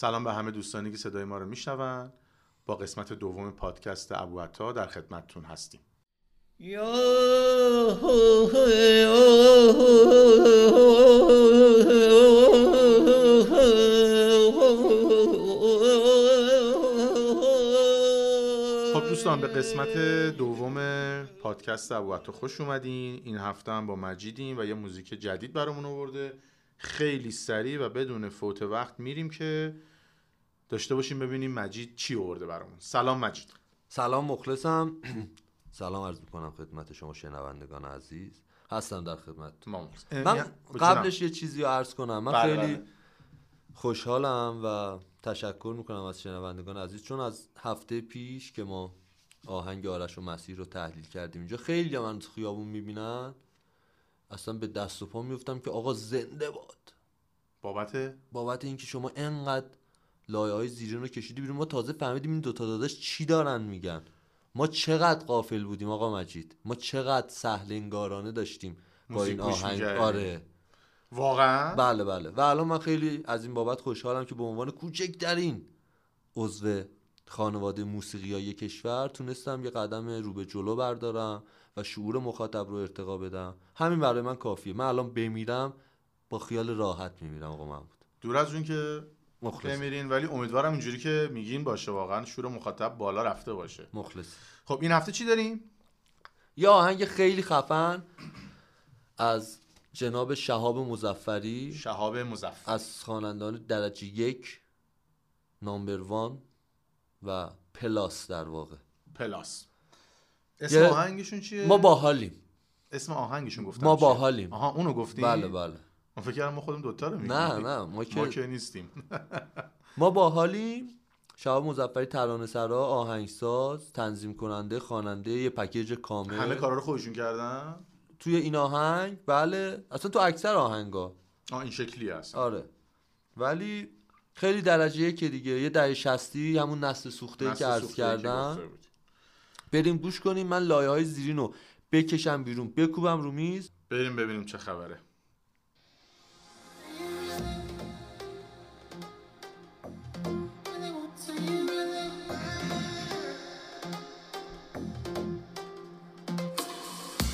سلام به همه دوستانی که صدای ما رو میشنون. با قسمت دوم پادکست ابو در خدمتتون هستیم. خب دوستان به قسمت دوم پادکست ابو خوش اومدین. این هفته هم با مجیدیم و یه موزیک جدید برامون آورده. خیلی سریع و بدون فوت وقت میریم که داشته باشیم ببینیم مجید چی آورده برامون. سلام مجید. سلام مخلصم. سلام عرض می‌کنم خدمت شما شنوندگان عزیز. هستم در خدمت من قبلش یه چیزی رو عرض کنم. من بله، خیلی بله. خوشحالم و تشکر می‌کنم از شنوندگان عزیز. چون از هفته پیش که ما آهنگ آرش و مسیر رو تحلیل کردیم اینجا خیلی من خیابون می‌بینن. اصلا به دست و پا میفتم که آقا زنده باد. بابت؟ بابت اینکه شما انقدر لایه های زیرین رو کشیدی بیرون ما تازه فهمیدیم این دوتا داداش چی دارن میگن. ما چقدر قافل بودیم آقا مجید. ما چقدر سهل انگارانه داشتیم با این آهنگ. آره. واقعا؟ بله بله. و الان من خیلی از این بابت خوشحالم که به عنوان کوچکترین عضو خانواده موسیقی های کشور تونستم یه قدم رو به جلو بردارم. و شعور مخاطب رو ارتقا بدم. همین برای من کافیه. من الان بمیرم با خیال راحت میمیرم آقا محمود. دور از اون که بمیرین ولی امیدوارم اینجوری که میگین باشه. واقعا شور مخاطب بالا رفته باشه. مخلص. خب این هفته چی داریم؟ یا آهنگ خیلی خفن از جناب شهاب مزفری شهاب مزفر از خوانندگان درجه یک نامبر وان و پلاس در واقع. پلاس. اسم آهنگشون چیه؟ ما باحالیم. اسم آهنگشون گفتم ما باحالیم. آها اونو گفتیم بله بله. من فکر کردم ما خودم دوتا رو میگیم. نه نه ما که, ما که نیستیم. ما باحالیم. شهاب مزفری ترانه سرا آهنگساز تنظیم کننده خواننده یه پکیج کامل. همه کارا رو خودشون کردن؟ توی این آهنگ؟ بله. اصلا تو اکثر آهنگا. آه این شکلی هست آره. ولی خیلی درجه که دیگه. یه دهه شستی همون نسل سوخته که عرض کردم. بریم گوش کنیم من لایه های زیرین رو بکشم بیرون. بکوبم رو میز. بریم ببینیم چه خبره.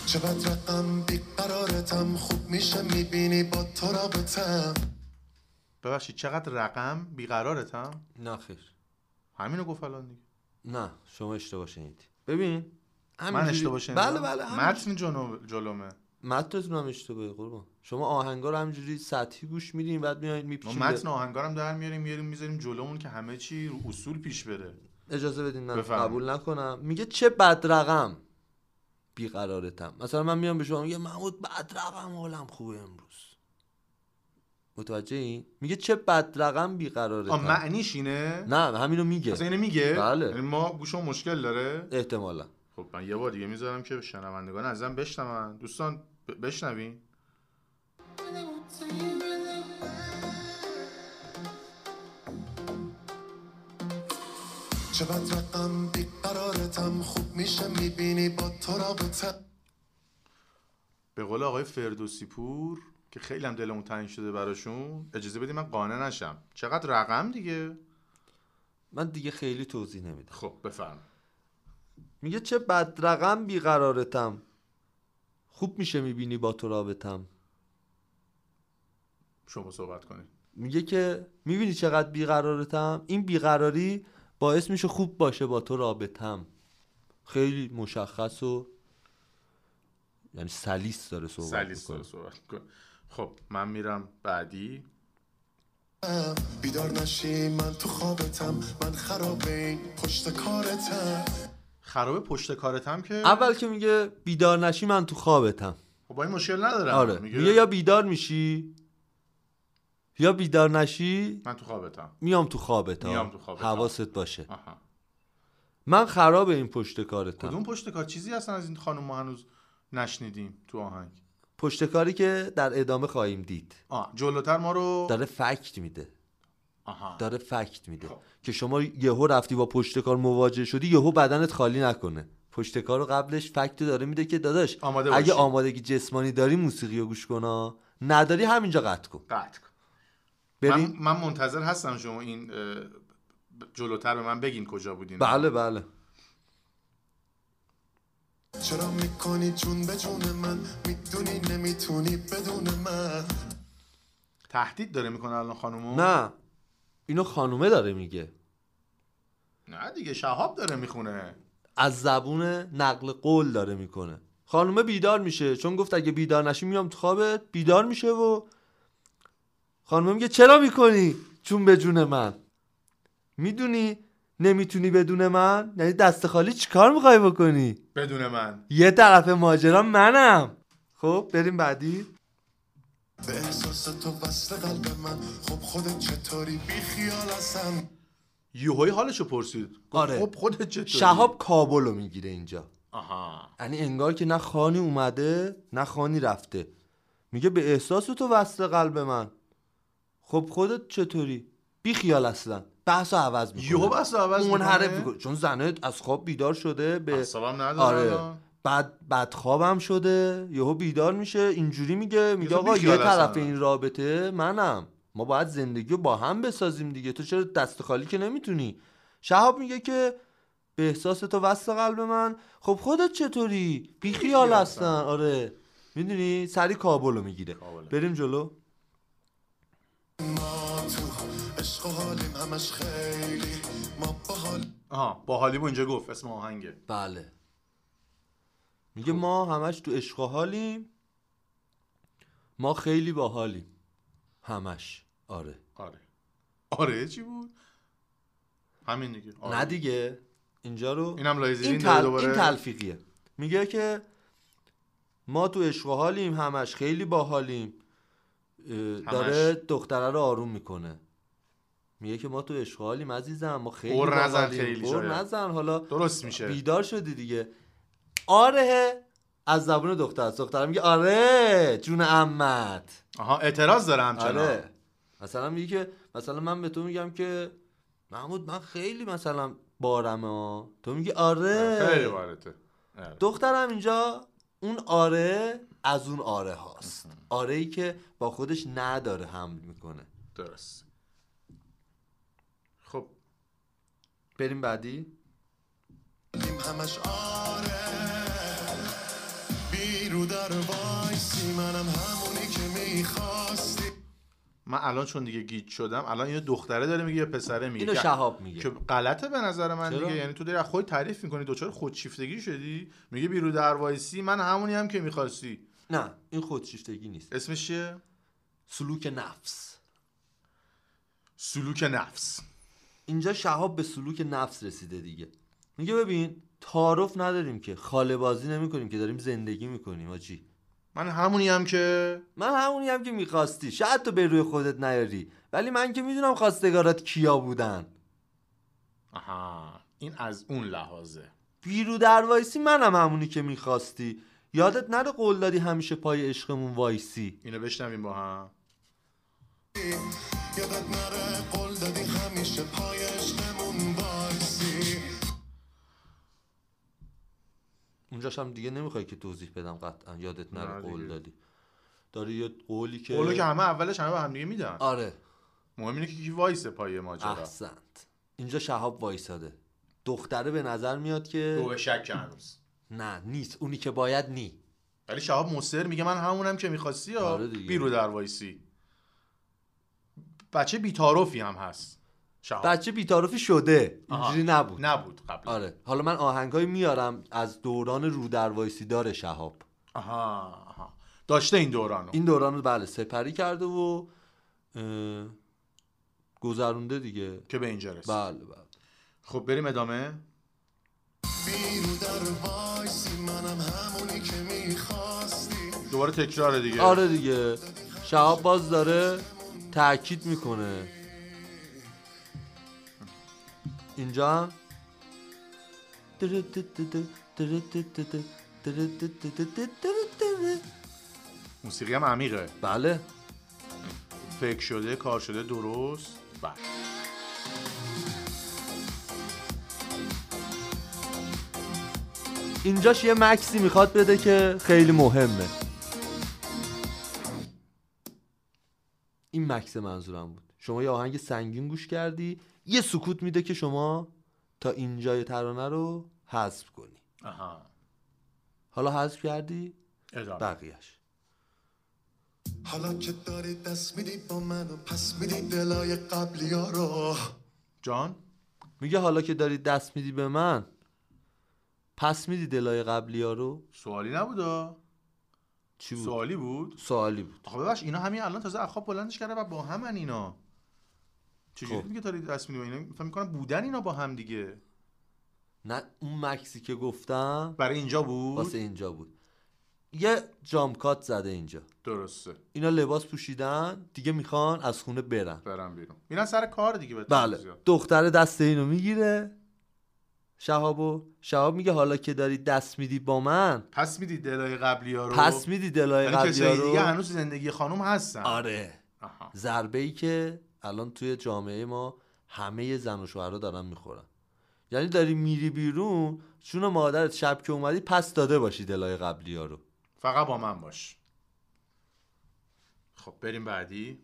چقدر رقم بیقرارتم خوب میشه می‌بینی با تو رابطم. ببخشید چقدر رقم بیقرارتم؟ نه خیر. همینو گفت الان دیگه. نه شما اشتباه شنیدی. ببین من اشتباه شنیدم. بله بله متن جلومه. متنتون هم اشتباهه قربان. شما آهنگا رو همینجوری سطحی گوش میدین بعد میایین میپیچین متن آهنگا در میاریم میاریم می‌ذاریم جلومون که همه چی رو اصول پیش بره. اجازه بدین من قبول نکنم. میگه چه بد رقم بیقرارتم. مثلا من میام به شما میگه محمود بد رقم حالم خوبه امروز. متوجه این؟ میگه چه بد رقم بیقراره معنیش اینه؟ نه همینو میگه. اصلا اینو میگه؟ بله. یعنی ما گوشم مشکل داره؟ احتمالا. خب من یه بار دیگه می‌ذارم که شنوندگان ازم بشنون. دوستان بشنوین. چقدر رقم بیقرارتم خوب میشه می‌بینی با تو رابطه. به قول آقای فردوسی پور که خیلی هم دلمون تنگ شده براشون اجازه بدید من قانع نشم. چقدر رقم دیگه؟ من دیگه خیلی توضیح نمیدم. خب بفرم. میگه چه بد رقم بیقرارتم. خوب میشه می‌بینی با تو رابطم. شما صحبت کنید. میگه که می‌بینی چقدر بیقرارتم؟ این بیقراری باعث میشه خوب باشه با تو رابطم. خیلی مشخص و یعنی سلیس داره صحبت سلیس داره صحبت خب من میرم بعدی. بیدار نشی من تو خوابتم من خراب این پشت کارتم. خراب پشت کارتم که؟ اول که میگه بیدار نشی من تو خوابتم. خب با این مشکل ندارم. آره. میگه, یا بیدار میشی یا بیدار نشی من تو خوابتم. میام تو خوابتم میام تو خوابتم حواست باشه. آها. من خراب این پشت کارتم. کدوم پشت کار؟ چیزی هستن از این خانم ما هنوز نشنیدیم تو آهنگ. پشت کاری که در ادامه خواهیم دید. آه جلوتر ما رو داره فکت میده. آها. داره فکت میده. خب. که شما یهو رفتی با پشت کار مواجه شدی یهو بدنت خالی نکنه. پشت کار رو قبلش فکت داره میده که داداش آماده اگه آمادگی جسمانی داری موسیقی رو گوش کن نداری همینجا قطع کن. قطع کن. بریم. من, منتظر هستم شما این جلوتر به من بگین کجا بودین. بله بله. چرا می‌کنی جون به جون من؟ می‌دونی نمی‌تونی بدون من. تهدید داره می‌کنه الان خانومو؟ نه. اینو خانومه داره میگه. نه دیگه شهاب داره می‌خونه. از زبون نقل قول داره می‌کنه. خانومه بیدار میشه. چون گفت اگه بیدار نشی میام تو خوابت. بیدار میشه و خانومه میگه چرا می‌کنی چون به جون من؟ می‌دونی نمی‌تونی بدون من؟ یعنی دست خالی چیکار می‌خوای بکنی؟ بدون من. یه طرف ماجرا منم. خب بریم بعدی. به احساس تو وصل قلب من. خب خودت چطوری؟ بی خیال هستم. یوهایی حالشو پرسید. آره. خب خودت چطوری؟ شهاب کابلو می‌گیره اینجا. آها. یعنی انگار که نه خانی اومده نه خانی رفته. میگه به احساس تو وصل قلب من. خب خودت چطوری؟ بی خیال اصلا بحث عوض می‌کنه. یهو بحث عوض می‌کنه. چون زنه از خواب بیدار شده به نداره آره. بعد بعد خوابم شده. یهو بیدار میشه. اینجوری میگه. میگه آقا یه طرف این رابطه منم. ما باید زندگی رو با هم بسازیم دیگه. تو چرا دست خالی که نمی‌تونی؟ شهاب میگه که به احساس تو وسط قلب من. خب خودت چطوری؟ بی خیال هستن آره. می‌دونی؟ سری کابل رو می‌گیره. بریم جلو. تو همش خیلی. ما آها با اینجا گفت اسم آهنگه. بله. میگه خب. ما همش تو عشق حالیم. ما خیلی باحالیم همش. آره. آره. آره چی بود؟ همین دیگه. آره. نه دیگه. اینجا رو اینم این, تل... این تلفیقیه. میگه که ما تو عشق حالیم همش خیلی باحالیم داره دختره رو آروم می‌کنه. میگه که ما تو عشق حالیم عزیزم ما خیلی باحالیم نزن حالا درست میشه. بیدار شدی دیگه. آره از زبون دختر. دختر میگه آره جون امت آها اعتراض داره همچنان. آره. مثلا میگه که مثلا من به تو میگم که محمود من خیلی مثلا بارم ها. تو میگی آره. خیلی بارته آره. دخترم اینجا اون آره از اون آره هاست. آره ای که با خودش نداره حمل می‌کنه. درست خب بریم بعدی. همش آره. بی‌رودروایسی منم همونی که می‌خواستی. من الان چون دیگه گیج شدم الان اینو دختره داره میگه یا پسره میگه. اینو شهاب میگه. که غلطه به نظر من دیگه. یعنی تو داری از خود تعریف می‌کنی دوچار خودشیفتگی شدی؟ میگه بی‌رودروایسی من همونی هم که می‌خواستی. نه این خودشیفتگی نیست. اسمش چیه؟ سلوک نفس. سلوک نفس. اینجا شهاب به سلوک نفس رسیده دیگه. میگه ببین تعارف نداریم که خاله بازی نمی کنیم که داریم زندگی می‌کنیم آجی. من همونی هم که من همونی هم که می‌خواستی. شاید تو به روی خودت نیاری. ولی من که می‌دونم خواستگارات کیا بودن. آها این از اون لحاظه. بیرو در وایسی منم همونی که می‌خواستی. یادت نره قول دادی همیشه پای عشقمون وایسی. اینو بشنویم با هم. یادت نره قول دادی همیشه پای عشقمون وایسی. اونجاش هم دیگه نمی‌خوای که توضیح بدم قطعا یادت نره قول دادی. داری یه قولی که قولو که همه اولش همه به هم دیگه میدن. آره. مهم اینه که کی وایسه پای ماجرا. احسنت. اینجا شهاب وایساده. دختره به نظر میاد که تو شک هنوز. نه نیست. اونی که باید نی. ولی شهاب مصر میگه من همونم که می‌خواستی یا آره بی‌رودروایسی. بچه بی‌تعارفی هم هست. شهاب. بچه بی‌تعارفی شده. اینجوری نبود. نبود قبل آره. حالا من آهنگای میارم از دوران رودروایسی داره شهاب. آها, آها. داشته این دورانو. این دورانو بله سپری کرده و گذرونده دیگه. که به اینجا رسید. بله بله. خب بریم ادامه. دوباره تکرار دیگه. آره دیگه. شهاب باز داره تاکید می‌کنه. اینجا هم. موسیقی هم عمیقه. بله. فکر شده کار شده درست. بله. اینجاش یه مکسی می‌خواد بده که خیلی مهمه. این مکس منظورم بود. شما یه آهنگ سنگین گوش کردی یه سکوت میده که شما تا اینجای ترانه رو حذف کنی. آها. حالا حذف کردی؟ ادامه. بقیهش حالا که داری دست میدی با من و پس میدی دلای قبلی ها رو. جان؟ میگه حالا که داری دست میدی به من پس میدی دلای قبلی ها رو. سوالی نبودا چی بود؟ سوالی بود؟ سوالی بود. خب ببخش اینا همین الان تازه اخواب بلندش کرده و با همن اینا. چجوری خب. میگه تا دست میدیم اینا فکر می‌کنم بودن اینا با هم دیگه. نه اون مکسی که گفتم برای اینجا بود؟ واسه اینجا بود. یه جامکات زده اینجا. درسته. اینا لباس پوشیدن دیگه می‌خوان از خونه برن. برم بیرون. میرن سر کار دیگه بله. زیاد. دختر دست اینو می‌گیره. شهابو شهاب میگه حالا که داری دست میدی با من. پس میدی دلای قبلی ها رو؟ پس میدی دلای یعنی قبلی کسایی رو؟ دیگه هنوز زندگی خانم هستن. آره. ضربه ای که الان توی جامعه ما همه زن و شوهرها دارن می‌خورن. یعنی داری میری بیرون چون مادرت شب که اومدی پس داده باشی دلای قبلی ها رو. فقط با من باش. خب بریم بعدی.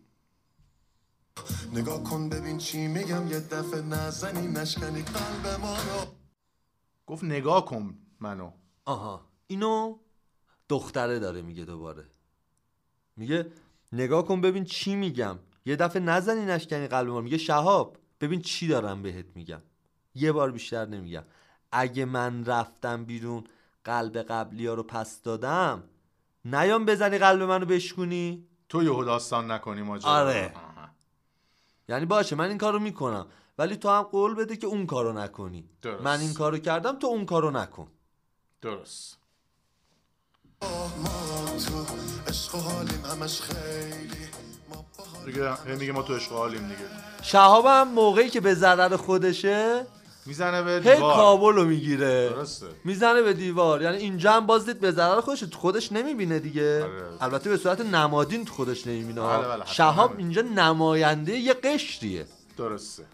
نگاه کن ببین چی میگم یه دفعه نزنی نشکنی قلب ما رو. گفت نگاه کن منو. آها. اینو دختره داره میگه دوباره. میگه نگاه کن ببین چی میگم. یه دفعه نزنی نشکنی قلب ما میگه شهاب ببین چی دارم بهت میگم. یه بار بیشتر نمیگم. اگه من رفتم بیرون قلب قبلی ها رو پس دادم نیام بزنی قلب منو بشکونی. تو یهو داستان نکنی ماجرا. آره. آها. یعنی باشه من این کارو می‌کنم. ولی تو هم قول بده که اون کارو نکنی. درست. من این کارو کردم تو اون کارو نکن. درست. ما تو عشق و حالیم همش خیلی دیگه. هی میگه ما تو حالیم دیگه. شهابم موقعی که به ضرر خودشه می‌زنه به هی دیوار. کابل رو می‌گیره. درسته. می‌زنه به دیوار. یعنی اینجا هم باز دید به ضرر خودش تو خودش نمی‌بینه دیگه. آره. البته به صورت نمادین تو خودش نمی‌بینه. بله، بله، شهاب. اینجا نماینده یه قشریه. درسته.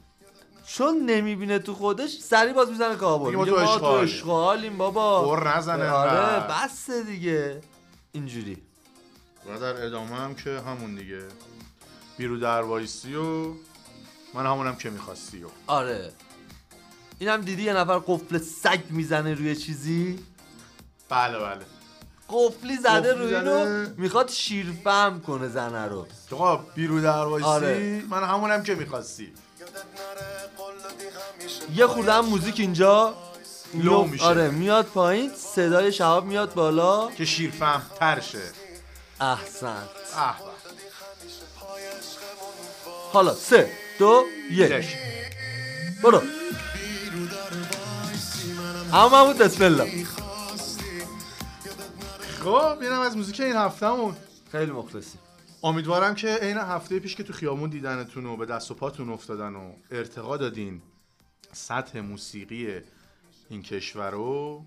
چون نمی‌بینه تو خودش سری باز می‌زنه کابل. میگه ما تو حالیم. بابا. بر نزنه آره. بس دیگه. اینجوری. و در ادامه هم که همون دیگه. بی‌رودروایسی و من همونم که می‌خواستی و. آره. اینم دیدی یه نفر قفل سگ می‌زنه روی چیزی؟ بله بله. قفلی زده قفلی روی. اینو می‌خواد شیرفهم کنه زنه رو. آقا بی‌رودروایسی آره. من همونم که می‌خواستی. یه خورده هم موزیک اینجا لو میشه. آره میاد پایین صدای شهاب میاد بالا. که شیرفهم تر شه. احسن به. حالا سه دو یک. برو. اما محمود بسم الله. خب اینم از موزیک این هفتهمون. خیلی مخلصی امیدوارم که عین هفته پیش که تو خیامون دیدنتون و به دست و پاتون افتادن و ارتقا دادین سطح موسیقی این کشور رو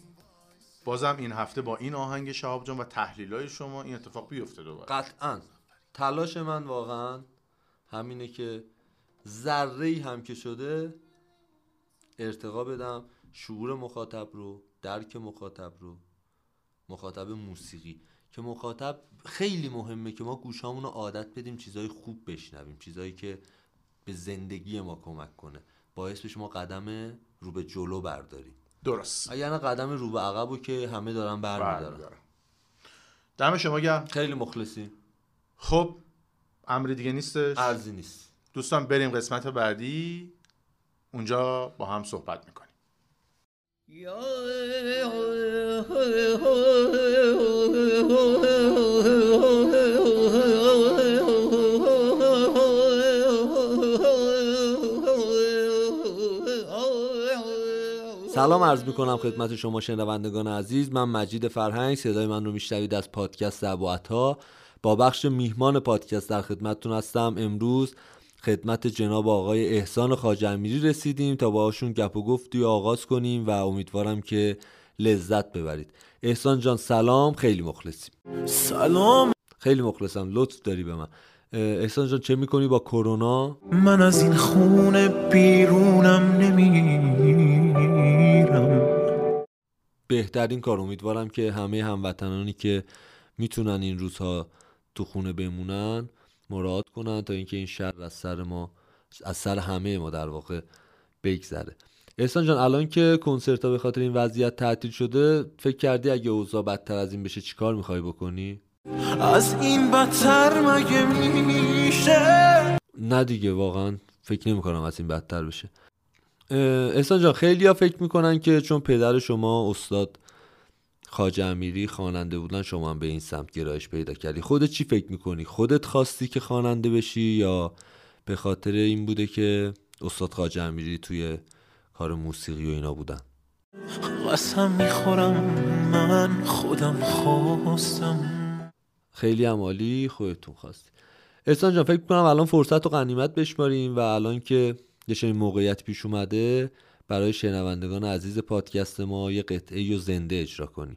بازم این هفته با این آهنگ شهاب جان و تحلیل شما این اتفاق بیفته دوباره. قطعا. تلاش من واقعا همینه که ذره ای هم که شده ارتقا بدم شعور مخاطب رو درک مخاطب رو مخاطب موسیقی. که مخاطب خیلی مهمه که ما گوشامون رو عادت بدیم چیزای خوب بشنویم چیزایی که به زندگی ما کمک کنه. باعث بشه ما قدم رو به جلو برداریم. درست. یعنی قدم رو به عقب رو که همه دارن برمیدارن. دم شما گرم. خیلی مخلصی خب امری دیگه نیستش؟ ارزی نیست. دوستان بریم قسمت بعدی. اونجا با هم صحبت می‌کنیم. سلام عرض می کنم خدمت شما شنوندگان عزیز. من مجید فرهنگ. صدای من رو میشنوید از پادکست ابوعطا با بخش میهمان پادکست در خدمتتون هستم. امروز خدمت جناب آقای احسان خواجه امیری رسیدیم تا باهاشون گپ و گفتی آغاز کنیم و امیدوارم که لذت ببرید. احسان جان سلام. خیلی مخلصیم. سلام. خیلی مخلصم. لطف داری به من. احسان جان چه می‌کنی با کرونا؟ من از این خونه بیرونم نمیرم. بهترین کار. امیدوارم که همه هموطنانی که می‌تونن این روزها تو خونه بمونن مراعات کنن تا اینکه این شر از سر ما از سر همه ما در واقع بگذره. احسان جان الان که کنسرت ها به خاطر این وضعیت تعطیل شده فکر کردی اگه اوضاع بدتر از این بشه چیکار می‌خوای بکنی؟ از این بدتر مگه میشه؟ نه دیگه واقعا فکر نمی کنم از این بدتر بشه. احسان جان خیلی ها فکر می‌کنن که چون پدر شما استاد خاج امیری خواننده بودن شما هم به این سمت گرایش پیدا کردی. خودت چی فکر می‌کنی؟ خودت خواستی که خواننده بشی یا به خاطر این بوده که استاد خاج امیری توی کار موسیقی و اینا بودن؟ قسم می‌خورم من خودم خواستم. خیلی عمالی خودتون خواستی. احسان جان فکر کنم الان فرصت و غنیمت بشماریم و الان که یه چنین موقعیت پیش اومده برای شنوندگان عزیز پادکست ما یه قطعه و زنده اجرا کنی.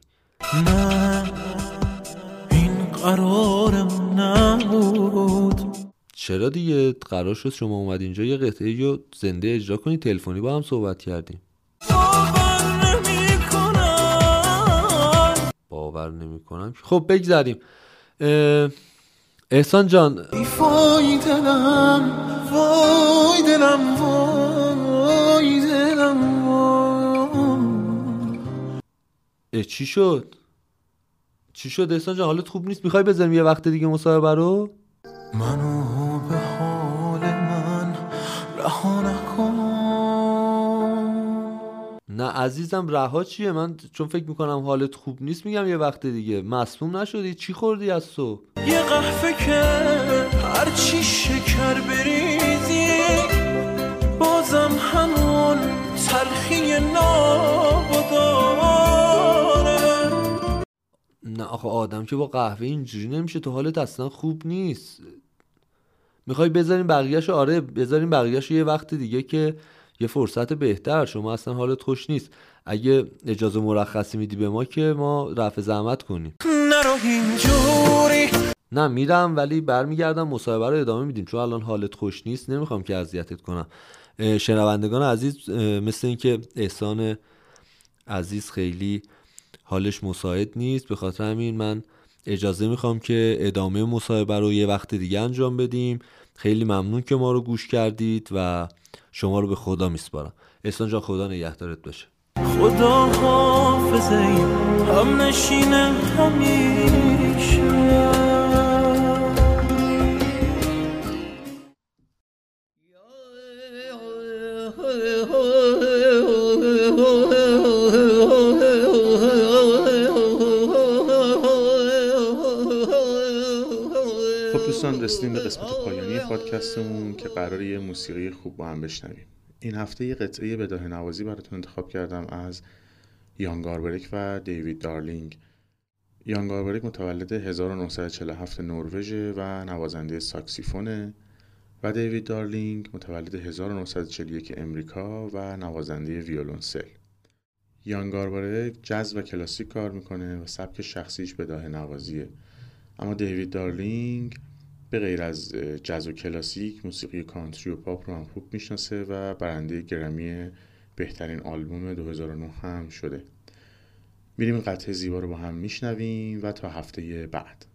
نه این قرارم نبود. چرا دیگه؟ قرار شد شما اومد اینجا یه قطعه و زنده اجرا کنی. تلفنی با هم صحبت کردیم. باور نمی‌کنم. خب بگذریم. احسان جان. وای دلم وای دلم وای چی شد؟ چی شد احسان جان؟ حالت خوب نیست؟ می‌خوای بذاریم یه وقت دیگه مصاحبه رو؟ منو به حال من رها نکن. نه عزیزم رها چیه؟ من چون فکر می‌کنم حالت خوب نیست میگم یه وقت دیگه. مسموم نشدی؟ چی خوردی از صبح؟ یه قهوه که هرچی شکر بریزی نه. آخه آدم که با قهوه اینجوری نمیشه تو حالت اصلا خوب نیست. می‌خوای بذاریم بقیهش آره بذاریم بقیهش یه وقت دیگه که یه فرصت بهتر. شما اصلا حالت خوش نیست. اگه اجازه مرخصی میدی به ما که ما رفع زحمت کنیم. نرو اینجوری. نه میرم ولی برمیگردم مصاحبه رو ادامه میدیم. چون الان حالت خوش نیست نمی‌خوام که اذیتت کنم. شنوندگان عزیز مثل اینکه احسان عزیز خیلی حالش مساعد نیست. به خاطر همین من اجازه می‌خوام که ادامه مصاحبه رو یه وقت دیگه انجام بدیم. خیلی ممنون که ما رو گوش کردید و شما رو به خدا میسپارم. احسان جان خدا نگهدارت باشه. خدا حافظه هم نشینه همیشه. موسیقی خوب با هم بشنویم. این هفته یه قطعه بداه نوازی براتون انتخاب کردم از یان گاربرک و دیوید دارلینگ. یان گاربرک متولد 1947 نروژ و نوازنده ساکسیفونه و دیوید دارلینگ متولد 1941 امریکا و نوازنده ویولونسل. یان گاربرک جاز و کلاسیک کار می‌کنه و سبک شخصیش بداه نوازیه. اما دیوید دارلینگ به غیر از جاز و کلاسیک موسیقی کانتری و پاپ رو هم خوب می‌شناسه و برنده گرمی بهترین آلبوم 2009 هم شده. میریم قطعه زیبا رو با هم میشنویم و تا هفته بعد.